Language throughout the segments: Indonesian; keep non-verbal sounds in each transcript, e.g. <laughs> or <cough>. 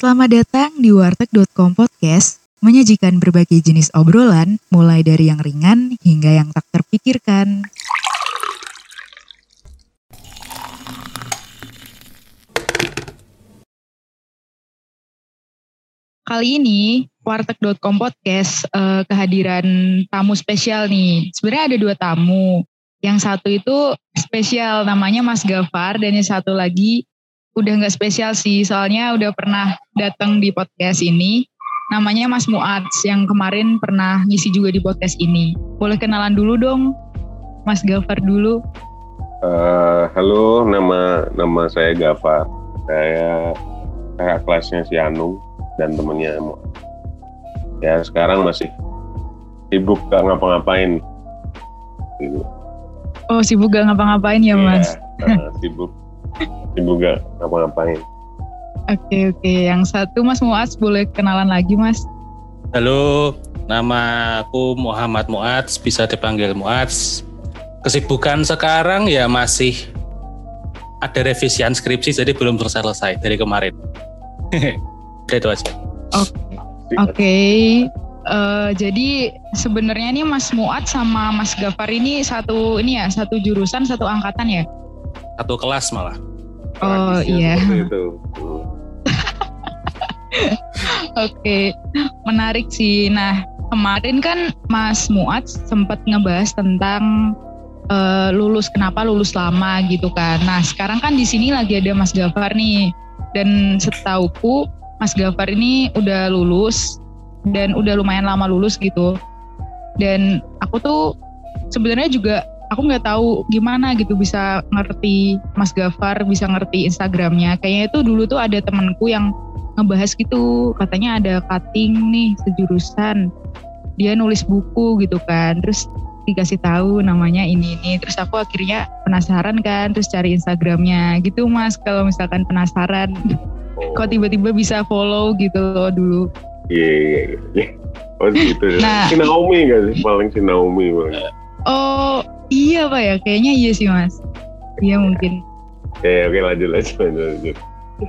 Selamat datang di warteg.com podcast, menyajikan berbagai jenis obrolan, mulai dari yang ringan hingga yang tak terpikirkan. Kali ini warteg.com podcast eh, kehadiran tamu spesial nih. Sebenarnya ada dua tamu. Yang satu itu spesial namanya Mas Gafar dan yang satu lagi udah nggak spesial sih soalnya udah pernah datang di podcast ini namanya Mas Muats yang kemarin pernah ngisi juga di podcast ini. Boleh kenalan dulu dong, Mas Gafar dulu. Uh, halo, nama nama saya Gafar. Saya kakak kelasnya si Anung dan temennya Ya sekarang masih sibuk gak ngapa-ngapain. Oh sibuk gak ngapa-ngapain ya, ya Mas? Uh, <laughs> sibuk sibuk gak ngapa-ngapain. Oke oke, yang satu Mas Muaz boleh kenalan lagi Mas? Halo, nama aku Muhammad Muaz, bisa dipanggil Muaz. Kesibukan sekarang ya masih ada revisian skripsi jadi belum selesai dari kemarin. <laughs> itu aja. Oke. Okay. Uh, eh, jadi sebenarnya nih Mas Muat sama Mas Gafar ini satu ini ya satu jurusan satu angkatan ya? Satu kelas malah. Oh iya. <laughs> Oke, okay. menarik sih. Nah kemarin kan Mas Muat sempat ngebahas tentang uh, lulus kenapa lulus lama gitu kan. Nah sekarang kan di sini lagi ada Mas Gafar nih dan setauku Mas Gafar ini udah lulus dan udah lumayan lama lulus gitu. Dan aku tuh sebenarnya juga aku nggak tahu gimana gitu bisa ngerti Mas Gafar, bisa ngerti Instagramnya. Kayaknya itu dulu tuh ada temanku yang ngebahas gitu, katanya ada cutting nih sejurusan. Dia nulis buku gitu kan, terus dikasih tahu namanya ini ini. Terus aku akhirnya penasaran kan, terus cari Instagramnya gitu Mas. Kalau misalkan penasaran kok tiba-tiba bisa follow gitu loh dulu. Iya iya iya. Oh gitu. Ya. Nah, si Naomi gak sih paling si Naomi paling. Oh iya pak ya kayaknya iya sih mas. Iya mungkin. Ya oke lanjut lanjut lanjut. lanjut.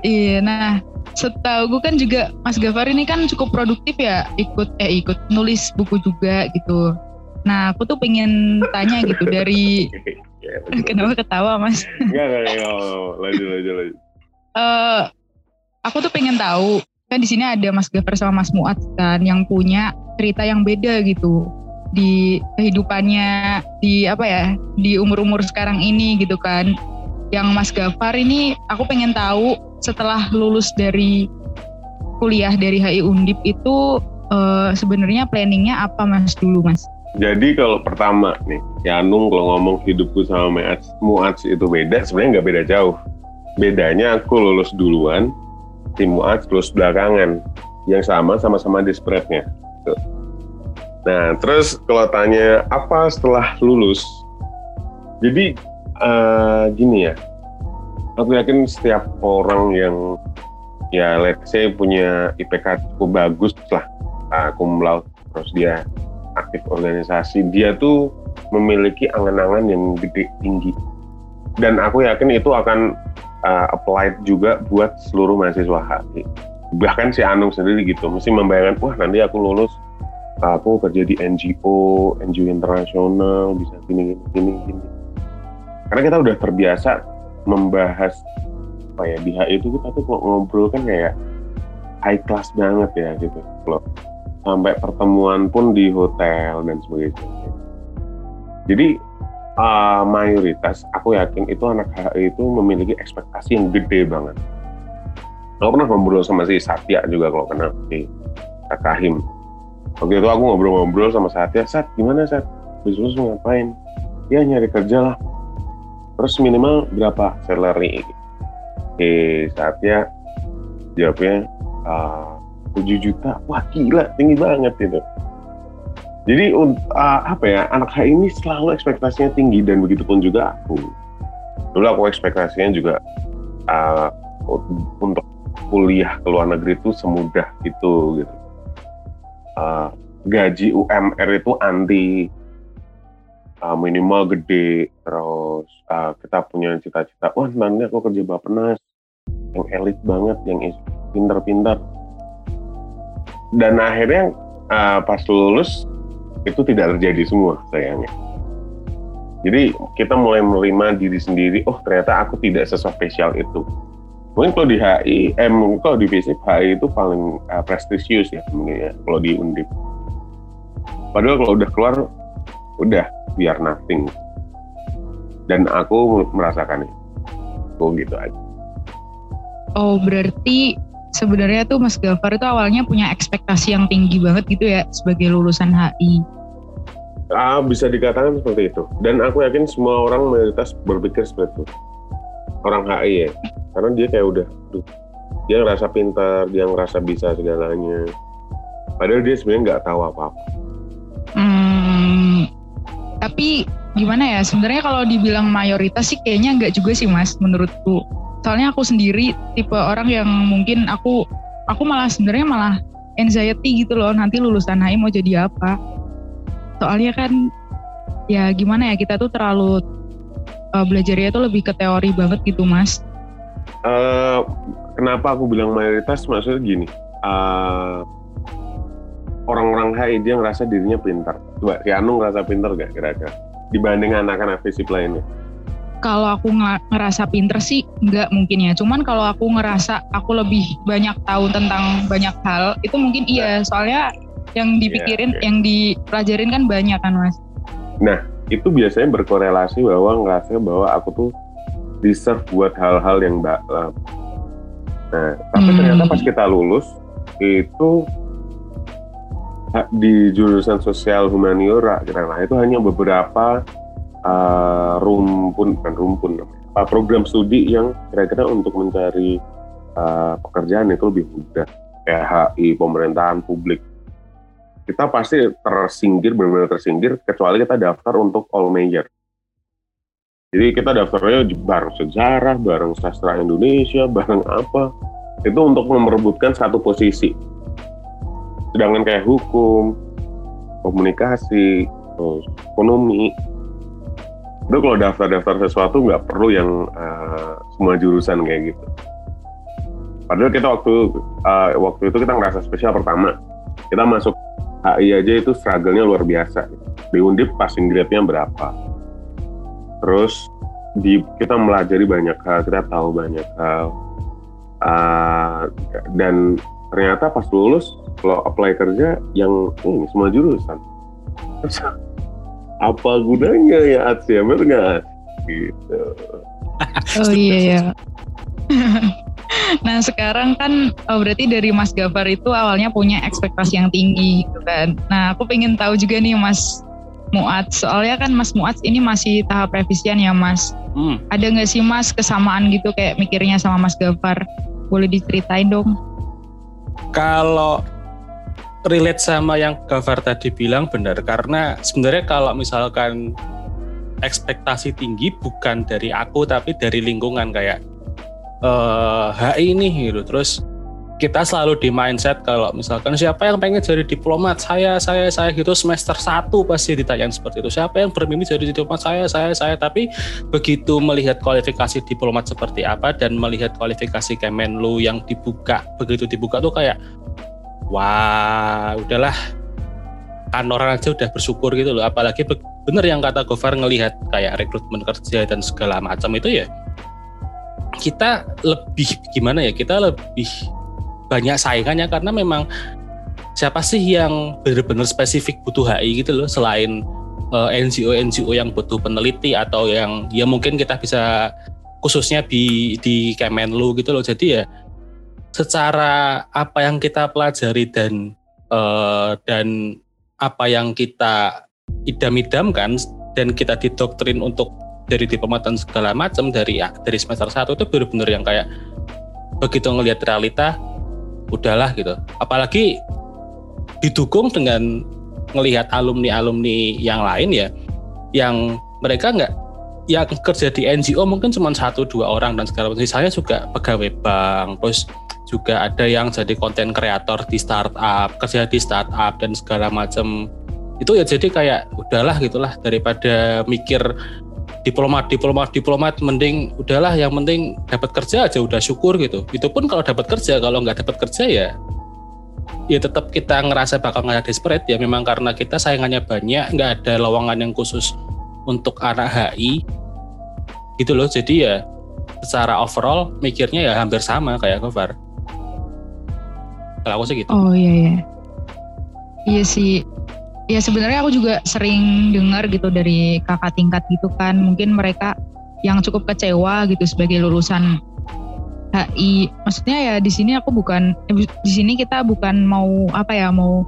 Iya nah setahu gue kan juga Mas Gafar ini kan cukup produktif ya ikut eh ikut nulis buku juga gitu. Nah aku tuh pengen tanya gitu dari <laughs> ya, kenapa ketawa mas? Enggak enggak enggak lanjut lanjut lanjut. Uh, aku tuh pengen tahu kan di sini ada Mas Gafar sama Mas Muat kan yang punya cerita yang beda gitu di kehidupannya di apa ya di umur-umur sekarang ini gitu kan yang Mas Gafar ini aku pengen tahu setelah lulus dari kuliah dari HI Undip itu uh, sebenarnya planningnya apa Mas dulu Mas? Jadi kalau pertama nih, ya Anung kalau ngomong hidupku sama Muats itu beda, sebenarnya nggak beda jauh. Bedanya aku lulus duluan, tim Muaz terus belakangan yang sama sama-sama di spreadnya. Nah terus kalau tanya apa setelah lulus, jadi uh, gini ya, aku yakin setiap orang yang ya let's say punya IPK cukup bagus lah, aku laude terus dia aktif organisasi, dia tuh memiliki angan-angan yang gede tinggi. Dan aku yakin itu akan uh, applied juga buat seluruh mahasiswa HI. Bahkan si Anung sendiri gitu, mesti membayangkan, wah nanti aku lulus, aku kerja di NGO, NGO internasional, bisa gini, gini, gini. Karena kita udah terbiasa membahas, apa ya, di itu kita tuh ngobrol kan kayak high class banget ya gitu. Kalau sampai pertemuan pun di hotel dan sebagainya. Jadi uh, mayoritas aku yakin itu anak HI itu memiliki ekspektasi yang gede banget. Aku pernah ngobrol sama si Satya juga kalau kenal si Kahim. Waktu itu aku ngobrol-ngobrol sama Satya, Sat gimana Sat? Bisnis ngapain? Ya nyari kerja lah. Terus minimal berapa salary? Si Satya jawabnya uh, 7 juta. Wah gila, tinggi banget itu. Jadi uh, apa ya anak HI ini selalu ekspektasinya tinggi dan begitu pun juga aku. Dulu aku ekspektasinya juga uh, untuk kuliah ke luar negeri itu semudah itu gitu. Uh, gaji UMR itu anti uh, minimal gede. Terus uh, kita punya cita-cita wah nanti aku kerja bapenas yang elit banget yang pinter-pinter dan akhirnya uh, pas lulus itu tidak terjadi semua sayangnya. Jadi kita mulai menerima diri sendiri oh ternyata aku tidak sespesial itu mungkin kalau di HI eh mungkin kalau di FISIP HI itu paling uh, prestisius ya mungkin ya kalau di Undip. Padahal kalau udah keluar udah biar nothing. Dan aku merasakan itu. Aku gitu aja. Oh berarti sebenarnya tuh Mas Gafar itu awalnya punya ekspektasi yang tinggi banget gitu ya sebagai lulusan HI ah, bisa dikatakan seperti itu. Dan aku yakin semua orang mayoritas berpikir seperti itu. Orang HI ya karena dia kayak udah dia ngerasa pintar dia ngerasa bisa segalanya. Padahal dia sebenarnya nggak tahu apa-apa. Hmm, tapi gimana ya sebenarnya kalau dibilang mayoritas sih kayaknya nggak juga sih mas menurutku. Soalnya aku sendiri tipe orang yang mungkin aku aku malah sebenarnya malah anxiety gitu loh nanti lulusan HI mau jadi apa. Soalnya kan ya gimana ya kita tuh terlalu uh, belajarnya tuh lebih ke teori banget gitu mas uh, kenapa aku bilang mayoritas maksudnya gini uh, orang-orang HI dia ngerasa dirinya pintar coba si Anu ngerasa pintar gak kira-kira dibanding anak-anak fisip lainnya kalau aku ngerasa pinter sih nggak mungkin ya. Cuman kalau aku ngerasa aku lebih banyak tahu tentang banyak hal, itu mungkin iya. Soalnya yang dipikirin, yeah, okay. yang dipelajarin kan banyak kan mas. Nah itu biasanya berkorelasi bahwa ngerasa bahwa aku tuh deserve buat hal-hal yang dalam. Nah, tapi hmm. ternyata pas kita lulus itu di jurusan sosial humaniora kira-kira itu hanya beberapa uh, rumpun bukan rumpun uh, program studi yang kira-kira untuk mencari uh, pekerjaan itu lebih mudah kayak HI pemerintahan publik kita pasti tersingkir benar-benar tersingkir kecuali kita daftar untuk all major jadi kita daftarnya bareng sejarah, bareng sastra Indonesia, bareng apa. Itu untuk memerebutkan satu posisi. Sedangkan kayak hukum, komunikasi, ekonomi, itu kalau daftar-daftar sesuatu nggak perlu yang uh, semua jurusan kayak gitu. Padahal kita waktu uh, waktu itu kita ngerasa spesial pertama. Kita masuk HI aja itu struggle-nya luar biasa. Di Undip passing grade-nya berapa? Terus di kita melajari banyak hal kita tahu banyak hal. Uh, dan ternyata pas lulus kalau apply kerja yang ini semua jurusan. Apa gunanya ya Atsya benar nggak? Gitu. Oh iya ya <laughs> nah sekarang kan oh, berarti dari Mas Gafar itu awalnya punya ekspektasi yang tinggi gitu kan. Nah aku pengen tahu juga nih Mas Muat. Soalnya kan Mas Muat ini masih tahap revisian ya Mas. Hmm. Ada nggak sih Mas kesamaan gitu kayak mikirnya sama Mas Gafar? Boleh diceritain dong? Kalau relate sama yang Gafar tadi bilang benar karena sebenarnya kalau misalkan ekspektasi tinggi bukan dari aku tapi dari lingkungan kayak uh, eh, HI ini gitu terus kita selalu di mindset kalau misalkan siapa yang pengen jadi diplomat saya saya saya gitu semester satu pasti ditanya seperti itu. Siapa yang bermimpi jadi diplomat? Saya saya saya. Tapi begitu melihat kualifikasi diplomat seperti apa dan melihat kualifikasi Kemenlu yang dibuka begitu dibuka tuh kayak wah udahlah. Kan orang aja udah bersyukur gitu loh. Apalagi bener yang kata Gofar ngelihat kayak rekrutmen kerja dan segala macam itu ya kita lebih gimana ya kita lebih banyak saingannya karena memang siapa sih yang benar-benar spesifik butuh HI gitu loh selain eh, NGO NGO yang butuh peneliti atau yang ya mungkin kita bisa khususnya di di Kemenlu gitu loh. Jadi ya secara apa yang kita pelajari dan uh, dan apa yang kita idam-idamkan dan kita didoktrin untuk dari diplomatan segala macam dari dari semester satu itu benar-benar yang kayak begitu ngelihat realita udahlah gitu. Apalagi didukung dengan melihat alumni-alumni yang lain ya yang mereka nggak yang kerja di NGO mungkin cuma satu dua orang dan segala macam. Saya juga pegawai bank terus juga ada yang jadi konten kreator di startup kerja di startup dan segala macam. Itu ya jadi kayak udahlah gitulah daripada mikir diplomat diplomat diplomat mending udahlah yang penting dapat kerja aja udah syukur gitu. Itu pun kalau dapat kerja kalau nggak dapat kerja ya ya tetap kita ngerasa bakal nggak desperate ya. Memang karena kita sayangannya banyak nggak ada lowongan yang khusus untuk anak HI gitu loh. Jadi ya secara overall mikirnya ya hampir sama kayak Gofar. Kalau aku sih gitu. Oh iya iya. Iya sih ya sebenarnya aku juga sering dengar gitu dari kakak tingkat gitu kan. Mungkin mereka yang cukup kecewa gitu sebagai lulusan HI maksudnya ya di sini aku bukan di sini kita bukan mau apa ya mau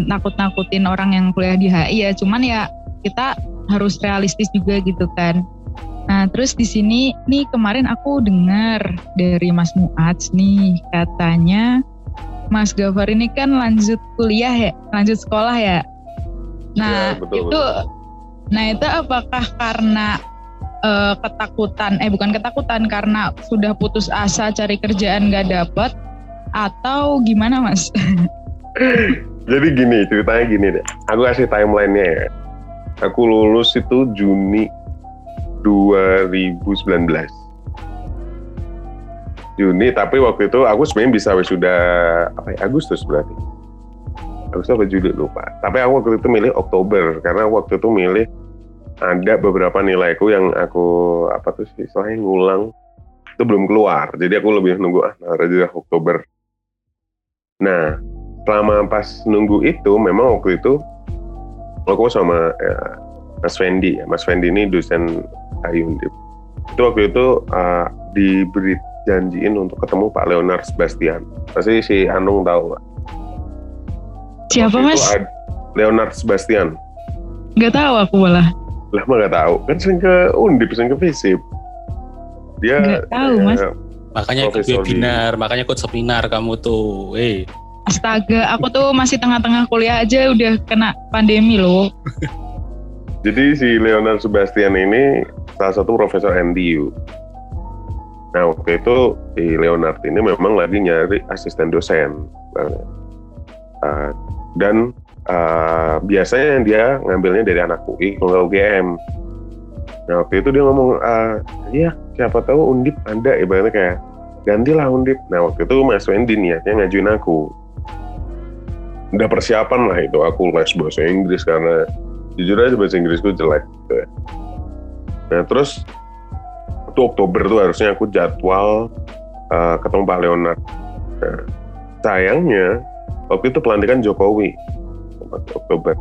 nakut-nakutin orang yang kuliah di HI ya. Cuman ya kita harus realistis juga gitu kan. Nah terus di sini nih kemarin aku dengar dari Mas Muats nih katanya Mas Gafar ini kan lanjut kuliah ya, lanjut sekolah ya. Nah, ya, betul, itu betul. nah itu apakah karena uh, ketakutan eh bukan ketakutan karena sudah putus asa cari kerjaan gak dapet atau gimana Mas? <laughs> Jadi gini, ceritanya gini deh. Aku kasih timelinenya ya. Aku lulus itu Juni 2019 Juni tapi waktu itu aku sebenarnya bisa sudah apa ya Agustus berarti. Agustus apa Juli lupa. Tapi aku waktu itu milih Oktober karena waktu itu milih ada beberapa nilaiku yang aku apa tuh sih soalnya ngulang. Itu belum keluar jadi aku lebih nunggu ah nah, Oktober. Nah selama pas nunggu itu memang waktu itu aku sama ya, Mas Fendi. Mas Fendi ini dosen Ayundip. Itu waktu itu uh, diberi janjiin untuk ketemu Pak Leonard Sebastian. Pasti si Anung tahu? Siapa mas? Leonard Sebastian. Gak tahu aku malah. Lah mah gak tahu. Kan sering ke Undip, sering ke FISIP. Dia Gak tahu ya, mas. Makanya ikut webinar, di... makanya ikut seminar kamu tuh. Eh. Astaga, aku tuh masih tengah-tengah kuliah aja udah kena pandemi loh. <laughs> Jadi si Leonard Sebastian ini salah satu profesor NDU. Nah waktu itu si Leonard ini memang lagi nyari asisten dosen, uh, dan uh, biasanya dia ngambilnya dari anak UI kalau UGM. Nah waktu itu dia ngomong, uh, iya siapa tahu Undip ada, ibaratnya kayak gantilah Undip. Nah waktu itu Mas Wendy niatnya ngajuin aku. Udah persiapan lah itu aku les bahasa Inggris karena jujur aja bahasa Inggrisku jelek. Gitu ya. Nah terus itu Oktober tuh harusnya aku jadwal uh, ketemu Pak Leonard. Nah, sayangnya waktu itu pelantikan Jokowi Oktober.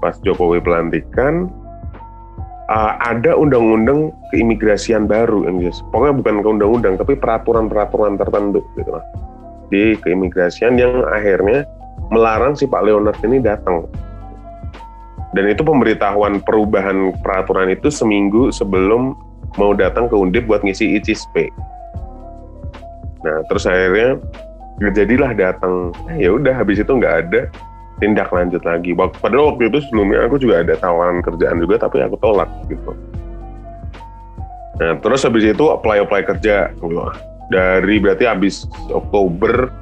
Pas Jokowi pelantikan uh, ada undang-undang keimigrasian baru, Inggris. Pokoknya bukan ke undang-undang, tapi peraturan-peraturan tertentu gitu lah. Di keimigrasian yang akhirnya melarang si Pak Leonard ini datang. Dan itu pemberitahuan perubahan peraturan itu seminggu sebelum mau datang ke Undip buat ngisi ICISP. Nah, terus akhirnya jadilah datang. Eh, ya udah habis itu nggak ada tindak lanjut lagi. Padahal waktu itu sebelumnya aku juga ada tawaran kerjaan juga, tapi aku tolak gitu. Nah, terus habis itu apply-apply kerja. Dari berarti habis Oktober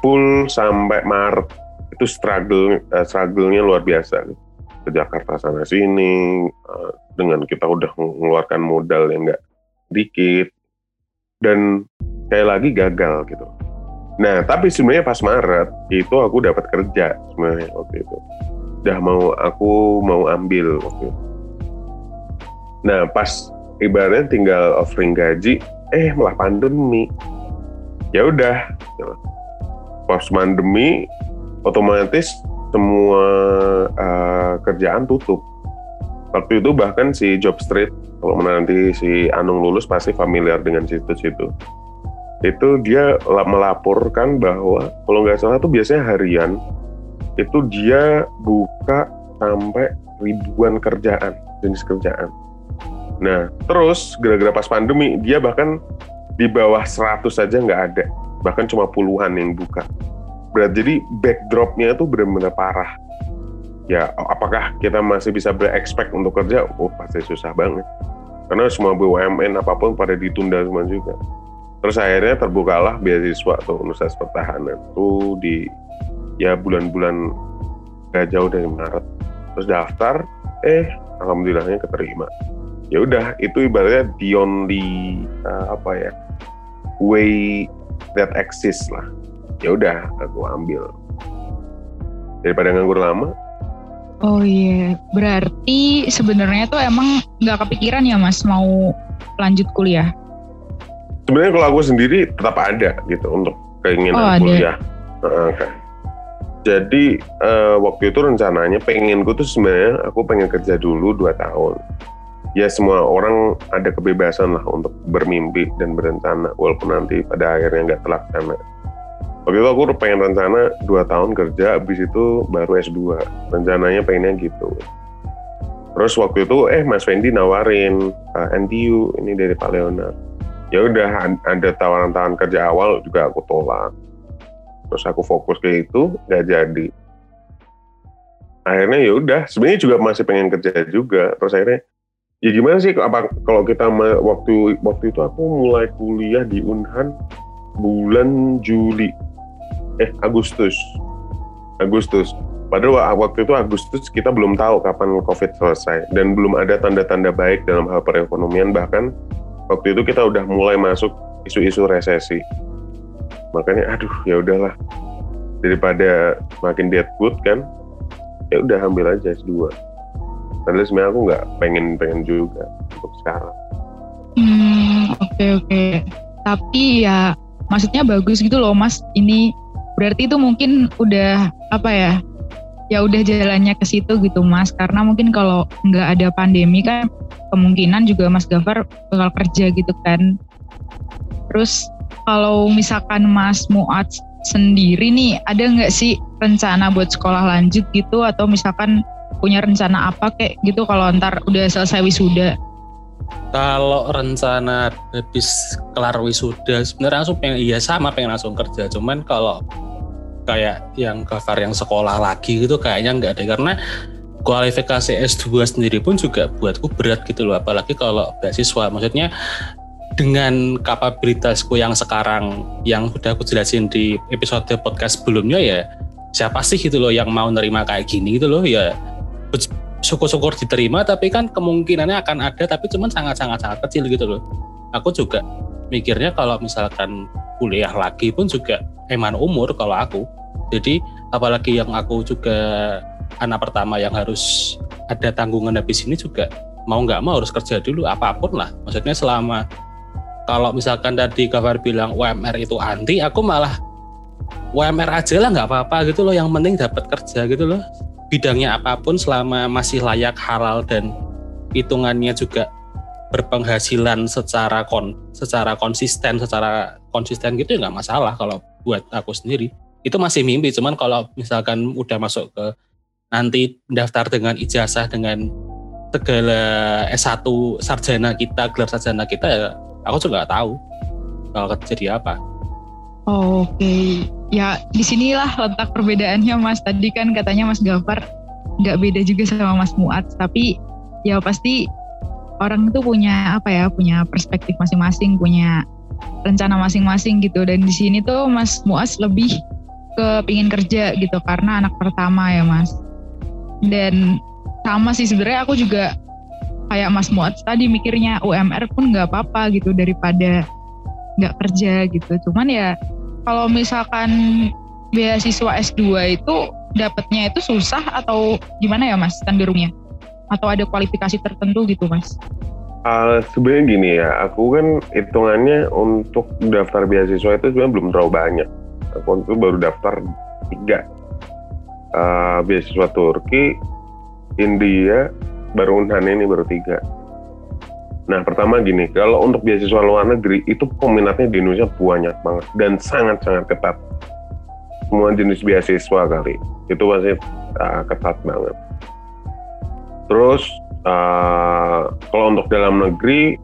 full sampai Maret itu struggle uh, struggle-nya luar biasa ke Jakarta sana sini uh, dengan kita udah mengeluarkan modal yang nggak dikit dan kayak lagi gagal gitu. Nah tapi sebenarnya pas Maret itu aku dapat kerja sebenarnya waktu itu. Udah mau aku mau ambil waktu itu. Nah pas ibaratnya tinggal offering gaji, eh malah pandemi. Ya udah, pas pandemi otomatis semua uh, kerjaan tutup. Waktu itu bahkan si Job Street, kalau nanti si Anung lulus pasti familiar dengan situs itu. Itu dia melaporkan bahwa kalau nggak salah tuh biasanya harian itu dia buka sampai ribuan kerjaan, jenis kerjaan. Nah, terus gara-gara pas pandemi dia bahkan di bawah 100 saja nggak ada, bahkan cuma puluhan yang buka berat jadi backdropnya itu benar-benar parah. Ya apakah kita masih bisa berekspek untuk kerja? Oh pasti susah banget. Karena semua BUMN apa pun pada ditunda semua juga. Terus akhirnya terbukalah beasiswa atau Universitas Pertahanan itu di ya bulan-bulan gak jauh dari Maret. Terus daftar eh alhamdulillahnya keterima. Ya udah itu ibaratnya the only uh, apa ya way that exists lah ya udah aku ambil daripada nganggur lama Oh iya, berarti sebenarnya tuh emang nggak kepikiran ya mas mau lanjut kuliah? sebenarnya kalau aku sendiri tetap ada gitu untuk keinginan Oh, ada. kuliah Heeh, kan. jadi eh, waktu itu rencananya pengenku tuh sebenarnya aku pengen kerja dulu 2 tahun ya semua orang ada kebebasan lah untuk bermimpi dan berencana walaupun nanti pada akhirnya nggak terlaksana waktu itu aku pengen rencana 2 tahun kerja habis itu baru S2 rencananya pengennya gitu. Terus waktu itu eh Mas Fendi nawarin eh, NTU ini dari Paleona ya udah ad- ada tawaran-tawaran kerja awal juga aku tolak. Terus aku fokus ke itu nggak jadi. Akhirnya ya udah sebenarnya juga masih pengen kerja juga. Terus akhirnya ya gimana sih apa kalau kita waktu waktu itu aku mulai kuliah di Unhan bulan Juli eh Agustus. Agustus. Padahal wa- waktu itu Agustus kita belum tahu kapan COVID selesai dan belum ada tanda-tanda baik dalam hal perekonomian. Bahkan waktu itu kita udah mulai masuk isu-isu resesi. Makanya aduh ya udahlah. Daripada makin deadwood kan ya udah ambil aja S2 padahal sebenarnya aku nggak pengen pengen juga untuk sekarang. Hmm, oke oke. Tapi ya maksudnya bagus gitu loh Mas. Ini berarti itu mungkin udah apa ya? Ya udah jalannya ke situ gitu Mas. Karena mungkin kalau nggak ada pandemi kan kemungkinan juga Mas Gafar bakal kerja gitu kan. Terus kalau misalkan Mas Muat sendiri nih ada nggak sih rencana buat sekolah lanjut gitu atau misalkan punya rencana apa kayak gitu kalau ntar udah selesai wisuda? Kalau rencana habis kelar wisuda, sebenarnya langsung pengen, iya sama pengen langsung kerja. Cuman kalau kayak yang cover yang sekolah lagi gitu kayaknya nggak ada karena kualifikasi S2 sendiri pun juga buatku berat gitu loh. Apalagi kalau beasiswa, maksudnya dengan kapabilitasku yang sekarang yang udah aku jelasin di episode podcast sebelumnya ya siapa sih gitu loh yang mau nerima kayak gini gitu loh? Ya syukur-syukur diterima tapi kan kemungkinannya akan ada tapi cuman sangat-sangat sangat kecil gitu loh. Aku juga mikirnya kalau misalkan kuliah lagi pun juga eman umur kalau aku. Jadi apalagi yang aku juga anak pertama yang harus ada tanggungan habis ini juga mau nggak mau harus kerja dulu apa pun lah. Maksudnya selama kalau misalkan tadi Gafar bilang UMR itu anti aku malah UMR aja lah nggak apa-apa gitu loh. Yang penting dapat kerja gitu loh. Bidangnya apa pun selama masih layak halal dan hitungannya juga berpenghasilan secara kon secara konsisten secara konsisten gitu ya nggak masalah kalau buat aku sendiri. Itu masih mimpi cuman kalau misalkan udah masuk ke nanti daftar dengan ijazah dengan segala S1 sarjana kita gelar sarjana kita ya aku juga nggak tahu kalau jadi apa. Oh, Oke, ya di sinilah letak perbedaannya Mas. Tadi kan katanya Mas Gafar nggak beda juga sama Mas Muat, tapi ya pasti orang itu punya apa ya, punya perspektif masing-masing, punya rencana masing-masing gitu. Dan di sini tuh Mas Muat lebih ke pingin kerja gitu karena anak pertama ya Mas. Dan sama sih sebenarnya aku juga kayak Mas Muat tadi mikirnya UMR pun nggak apa-apa gitu daripada nggak kerja gitu. Cuman ya kalau misalkan beasiswa S2 itu dapatnya itu susah atau gimana ya Mas cenderungnya? Atau ada kualifikasi tertentu gitu Mas? Uh, sebenarnya gini ya, aku kan hitungannya untuk daftar beasiswa itu sebenarnya belum terlalu banyak. Aku itu baru daftar tiga. Uh, beasiswa Turki, India, baru Unhan ini baru tiga. Nah pertama gini, kalau untuk beasiswa luar negeri itu peminatnya di Indonesia banyak banget dan sangat-sangat ketat. Semua jenis beasiswa kali, itu pasti uh, ketat banget. Terus uh, kalau untuk dalam negeri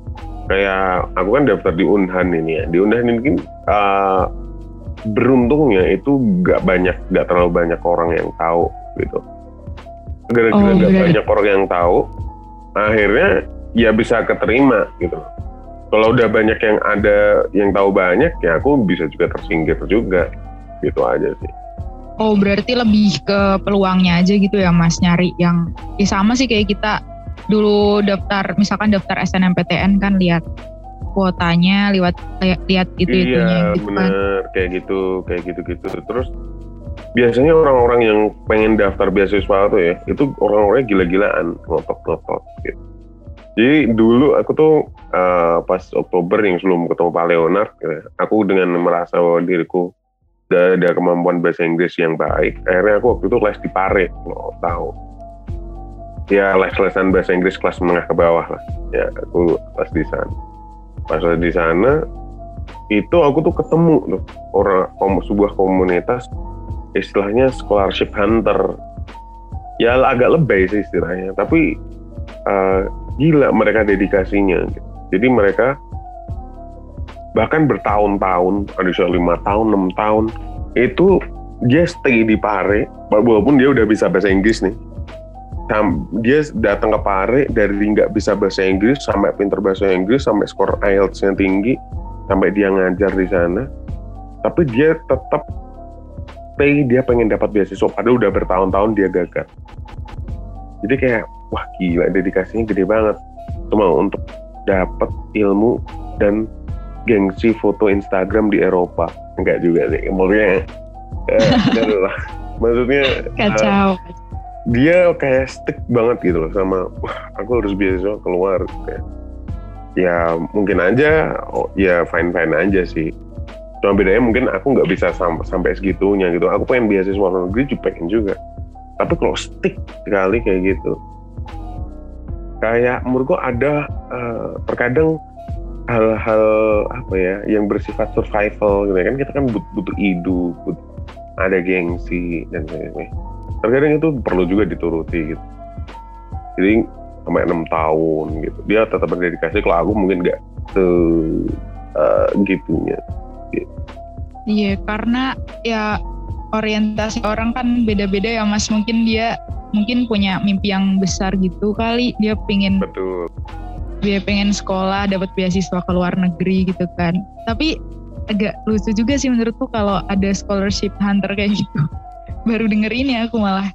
kayak aku kan daftar di Unhan ini ya. Di Unhan ini kan uh, beruntungnya itu nggak banyak nggak terlalu banyak orang yang tahu gitu. Gara-gara Oh, nggak berarti- banyak orang yang tahu akhirnya ya bisa keterima gitu. Kalau udah banyak yang ada yang tahu banyak ya aku bisa juga tersingkir juga. Gitu aja sih. Oh berarti lebih ke peluangnya aja gitu ya Mas nyari yang ya sama sih kayak kita dulu daftar misalkan daftar SNMPTN kan lihat kuotanya lihat lihat itu itunya iya, gitu bener. kan. kayak gitu kayak gitu gitu terus biasanya orang-orang yang pengen daftar beasiswa tuh ya itu orang-orangnya gila-gilaan ngotot-ngotot gitu jadi dulu aku tuh uh, pas Oktober yang sebelum ketemu Pak Leonard, gitu, aku dengan merasa bahwa diriku udah ada kemampuan bahasa Inggris yang baik, akhirnya aku waktu itu les di Pare, lo tahu. Ya les-lesan bahasa Inggris kelas menengah ke bawah lah. Ya aku les di sana. Pas di sana, itu aku tuh ketemu tuh orang sebuah komunitas istilahnya scholarship hunter. Ya agak lebay sih istilahnya, tapi uh, gila mereka dedikasinya gitu. jadi mereka bahkan bertahun-tahun ada lima tahun enam tahun itu dia stay di Pare walaupun dia udah bisa bahasa Inggris nih dia datang ke Pare dari nggak bisa bahasa Inggris sampai pinter bahasa Inggris sampai skor IELTS-nya tinggi sampai dia ngajar di sana. Tapi dia tetap stay dia pengen dapat beasiswa padahal udah bertahun-tahun dia gagal. Jadi kayak wah gila dedikasinya gede banget. Cuma untuk dapat ilmu dan gengsi foto Instagram di Eropa. Enggak juga sih maksudnya eh, <laughs> lah. Maksudnya kacau uh, dia kayak stick banget gitu loh sama wah aku harus biasa keluar kayak ya mungkin aja oh, ya fine fine aja sih. Cuma bedanya mungkin aku nggak bisa sampai sampai segitunya gitu. Aku pengen beasiswa luar negeri juga pengen juga. Tapi kalau stick sekali kayak gitu kayak menurutku ada uh, terkadang hal-hal apa ya yang bersifat survival gitu ya kan. Kita kan butuh, butuh hidup butuh, ada gengsi dan sebagainya terkadang itu perlu juga dituruti gitu. Jadi sampai enam tahun gitu. Dia tetap berdedikasi kalau aku mungkin nggak se uh, gitunya. Gitu. iya karena ya orientasi orang kan beda-beda ya mas. Mungkin dia mungkin punya mimpi yang besar gitu kali. Dia pengen betul. dia pengen sekolah dapat beasiswa ke luar negeri gitu kan. Tapi agak lucu juga sih menurutku kalau ada scholarship hunter kayak gitu baru denger ini aku malah.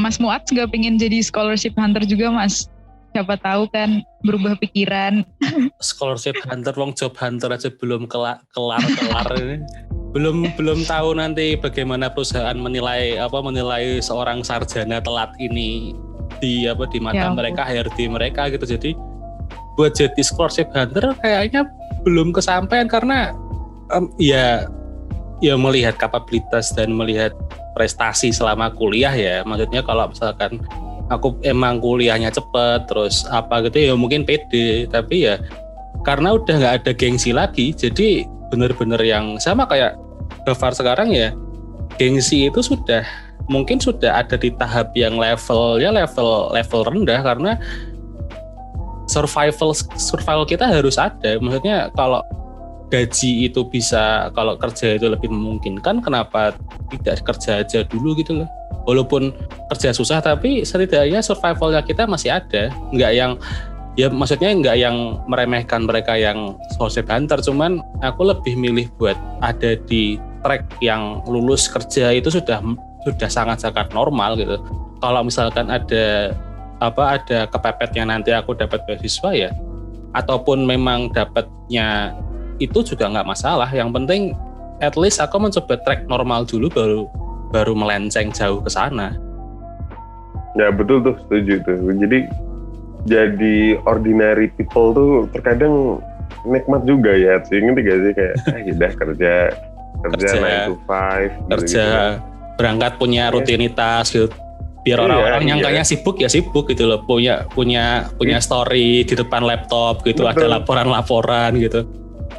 Mas Muat gak pengen jadi scholarship hunter juga Mas. Siapa tahu kan berubah pikiran. <laughs> Scholarship hunter wong job hunter aja belum kelar kelar kelar ini. Belum belum tahu nanti bagaimana perusahaan menilai apa menilai seorang sarjana telat ini di apa di mata ya, mereka HRD mereka gitu. Jadi buat jadi scholarship hunter kayaknya belum kesampaian karena um, ya ya melihat kapabilitas dan melihat prestasi selama kuliah ya. Maksudnya kalau misalkan aku emang kuliahnya cepet terus apa gitu ya mungkin pede. Tapi ya karena udah nggak ada gengsi lagi jadi bener-bener yang sama kayak Gafar sekarang ya gengsi itu sudah mungkin sudah ada di tahap yang levelnya level level rendah karena survival survival kita harus ada. Maksudnya kalau gaji itu bisa kalau kerja itu lebih memungkinkan kenapa tidak kerja aja dulu gitu loh? Walaupun kerja susah tapi setidaknya survivalnya kita masih ada. Nggak yang ya maksudnya nggak yang meremehkan mereka yang social hunter cuman aku lebih milih buat ada di track yang lulus kerja itu sudah sudah sangat-sangat normal gitu. Kalau misalkan ada apa ada kepepet yang nanti aku dapat beasiswa ya ataupun memang dapatnya itu juga nggak masalah. Yang penting at least aku mencoba track normal dulu baru baru melenceng jauh ke sana. Ya betul tuh setuju tuh. Jadi jadi ordinary people tuh terkadang nikmat juga ya sih. Ngerti gak sih? Kayak ah udah kerja kerja, kerja. 9 to 5 kerja. gitu. berangkat punya iya. rutinitas gitu. Biar iya, orang-orang iya, nyangkanya iya. sibuk ya sibuk gitu loh. Punya punya punya story di depan laptop gitu. Betul. ada laporan-laporan gitu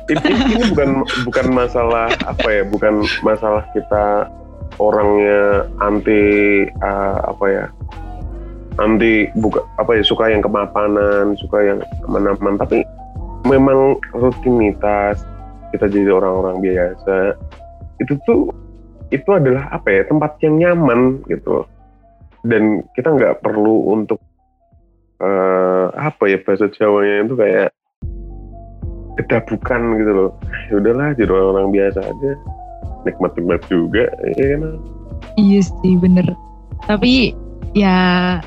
ini, bukan bukan masalah apa ya bukan masalah kita orangnya anti uh, apa ya nanti buka apa ya suka yang kemapanan suka yang aman-aman tapi memang rutinitas kita jadi orang-orang biasa itu tuh itu adalah apa ya tempat yang nyaman gitu dan kita nggak perlu untuk uh, apa ya bahasa Jawanya itu kayak kedabukan gitu loh. Ya udahlah jadi orang-orang biasa aja. Nikmat-nikmat juga ya kan? Iya sih bener. Tapi ya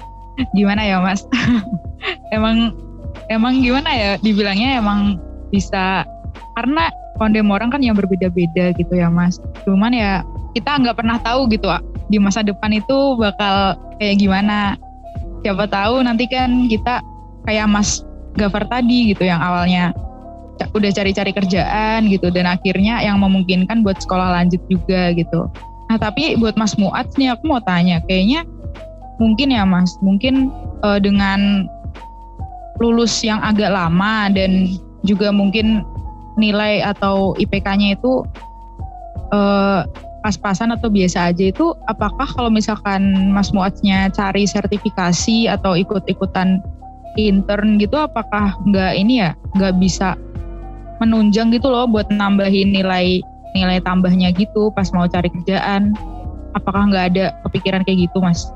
gimana ya mas? <laughs> Emang emang gimana ya? Dibilangnya emang bisa karena kondem orang kan yang berbeda-beda gitu ya mas. Cuman ya kita nggak pernah tahu gitu di masa depan itu bakal kayak gimana. Siapa tahu nanti kan kita kayak mas Gafar tadi gitu yang awalnya udah cari-cari kerjaan gitu. Dan akhirnya yang memungkinkan buat sekolah lanjut juga gitu. Nah tapi buat mas Muat nih aku mau tanya kayaknya mungkin ya mas mungkin uh, dengan lulus yang agak lama dan juga mungkin nilai atau IPK-nya itu uh, pas-pasan atau biasa aja itu apakah kalau misalkan Mas Muatsnya cari sertifikasi atau ikut-ikutan intern gitu apakah nggak ini ya nggak bisa menunjang gitu loh buat nambahin nilai nilai tambahnya gitu pas mau cari kerjaan. Apakah nggak ada kepikiran kayak gitu mas?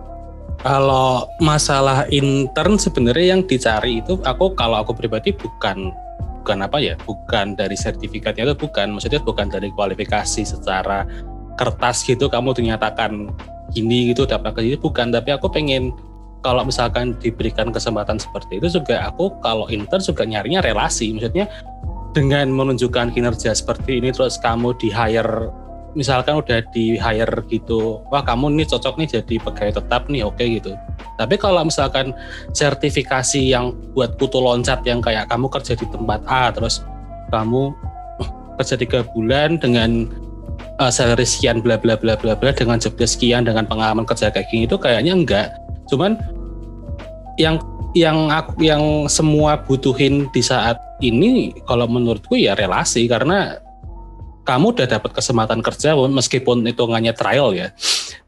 Kalau masalah intern sebenarnya yang dicari itu aku kalau aku pribadi bukan bukan apa ya bukan dari sertifikatnya itu bukan. Maksudnya bukan dari kualifikasi secara kertas gitu kamu dinyatakan gini gitu dapat kerja bukan. Tapi aku pengen kalau misalkan diberikan kesempatan seperti itu juga aku kalau intern juga nyarinya relasi. Maksudnya dengan menunjukkan kinerja seperti ini terus kamu di hire misalkan udah di hire gitu, wah kamu nih cocok nih jadi pegawai tetap nih oke okay, gitu. Tapi kalau misalkan sertifikasi yang buat kutu loncat yang kayak kamu kerja di tempat A terus kamu <clears throat> kerja tiga bulan dengan uh, salary sekian bla bla bla bla bla dengan job sekian dengan pengalaman kerja kayak gini itu kayaknya enggak. Cuman yang yang aku yang semua butuhin di saat ini kalau menurutku ya relasi karena kamu udah dapat kesempatan kerja meskipun hitungannya trial ya.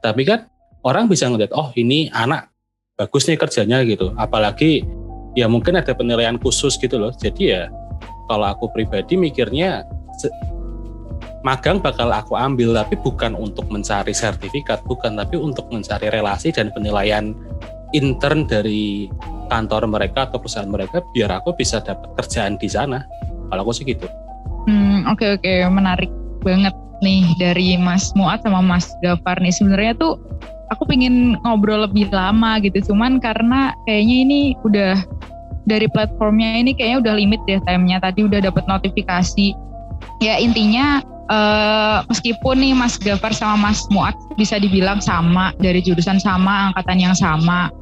Tapi kan orang bisa ngeliat, oh ini anak bagus nih kerjanya gitu. Apalagi ya mungkin ada penilaian khusus gitu loh. Jadi ya kalau aku pribadi mikirnya magang bakal aku ambil tapi bukan untuk mencari sertifikat, bukan tapi untuk mencari relasi dan penilaian intern dari kantor mereka atau perusahaan mereka biar aku bisa dapat kerjaan di sana. Kalau aku sih gitu. Hmm, oke okay, oke, okay. menarik banget nih dari Mas Muat sama Mas Gafar nih. Sebenarnya tuh aku pingin ngobrol lebih lama gitu, cuman karena kayaknya ini udah dari platformnya ini kayaknya udah limit deh timenya. Tadi udah dapat notifikasi. Ya intinya uh, meskipun nih Mas Gafar sama Mas Muat bisa dibilang sama dari jurusan sama, angkatan yang sama,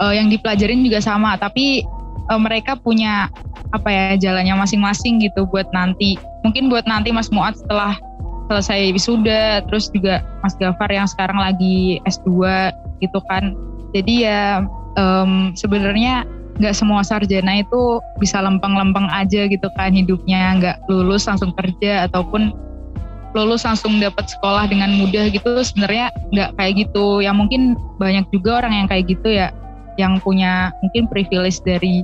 uh, yang dipelajarin juga sama, tapi uh, mereka punya apa ya jalannya masing-masing gitu buat nanti. Mungkin buat nanti Mas Muat setelah selesai wisuda, terus juga Mas Gafar yang sekarang lagi S2 gitu kan. Jadi ya um, sebenarnya nggak semua sarjana itu bisa lempeng-lempeng aja gitu kan hidupnya, nggak lulus langsung kerja ataupun lulus langsung dapat sekolah dengan mudah gitu sebenarnya nggak kayak gitu ya mungkin banyak juga orang yang kayak gitu ya yang punya mungkin privilege dari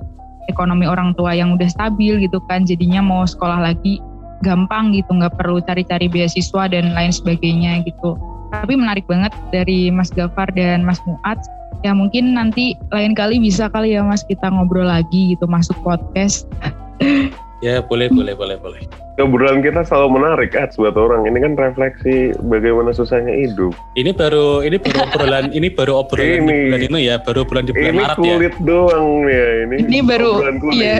ekonomi orang tua yang udah stabil gitu kan jadinya mau sekolah lagi gampang gitu nggak perlu cari-cari beasiswa dan lain sebagainya gitu. Tapi menarik banget dari Mas Gafar dan Mas Muat ya mungkin nanti lain kali bisa kali ya Mas kita ngobrol lagi gitu masuk podcast <laughs> Ya boleh boleh boleh boleh. Obrolan kita selalu menarik kan buat orang. Ini kan refleksi bagaimana susahnya hidup. Ini baru ini baru obrolan ini baru obrolan ini, di bulan ini ya baru bulan di bulan ini Maret ya. Ini kulit doang ya ini. Ini baru iya.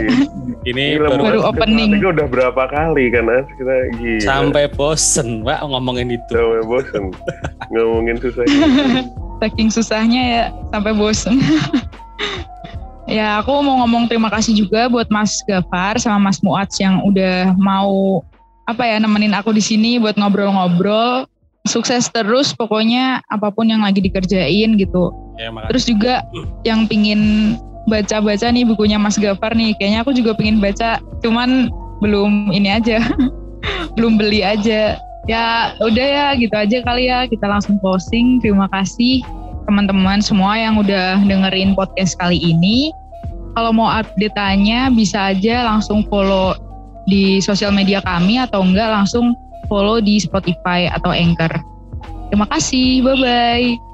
Ini Gila, baru, baru opening. Kita udah berapa kali kan As kita gila. Sampai bosen Pak ngomongin itu. Sampai bosen <laughs> ngomongin susahnya. Saking susahnya ya sampai bosen. <laughs> Ya, aku mau ngomong terima kasih juga buat Mas Gafar sama Mas Muats yang udah mau apa ya nemenin aku di sini buat ngobrol-ngobrol. Sukses terus pokoknya apa pun yang lagi dikerjain gitu. Ya, terus juga yang pingin baca-baca nih bukunya Mas Gafar nih. Kayaknya aku juga pingin baca, cuman belum ini aja. <laughs> belum beli aja. Ya udah ya gitu aja kali ya. Kita langsung closing. Terima kasih teman-teman semua yang udah dengerin podcast kali ini kalau mau update-nya bisa aja langsung follow di sosial media kami atau enggak langsung follow di Spotify atau Anchor. Terima kasih, bye-bye.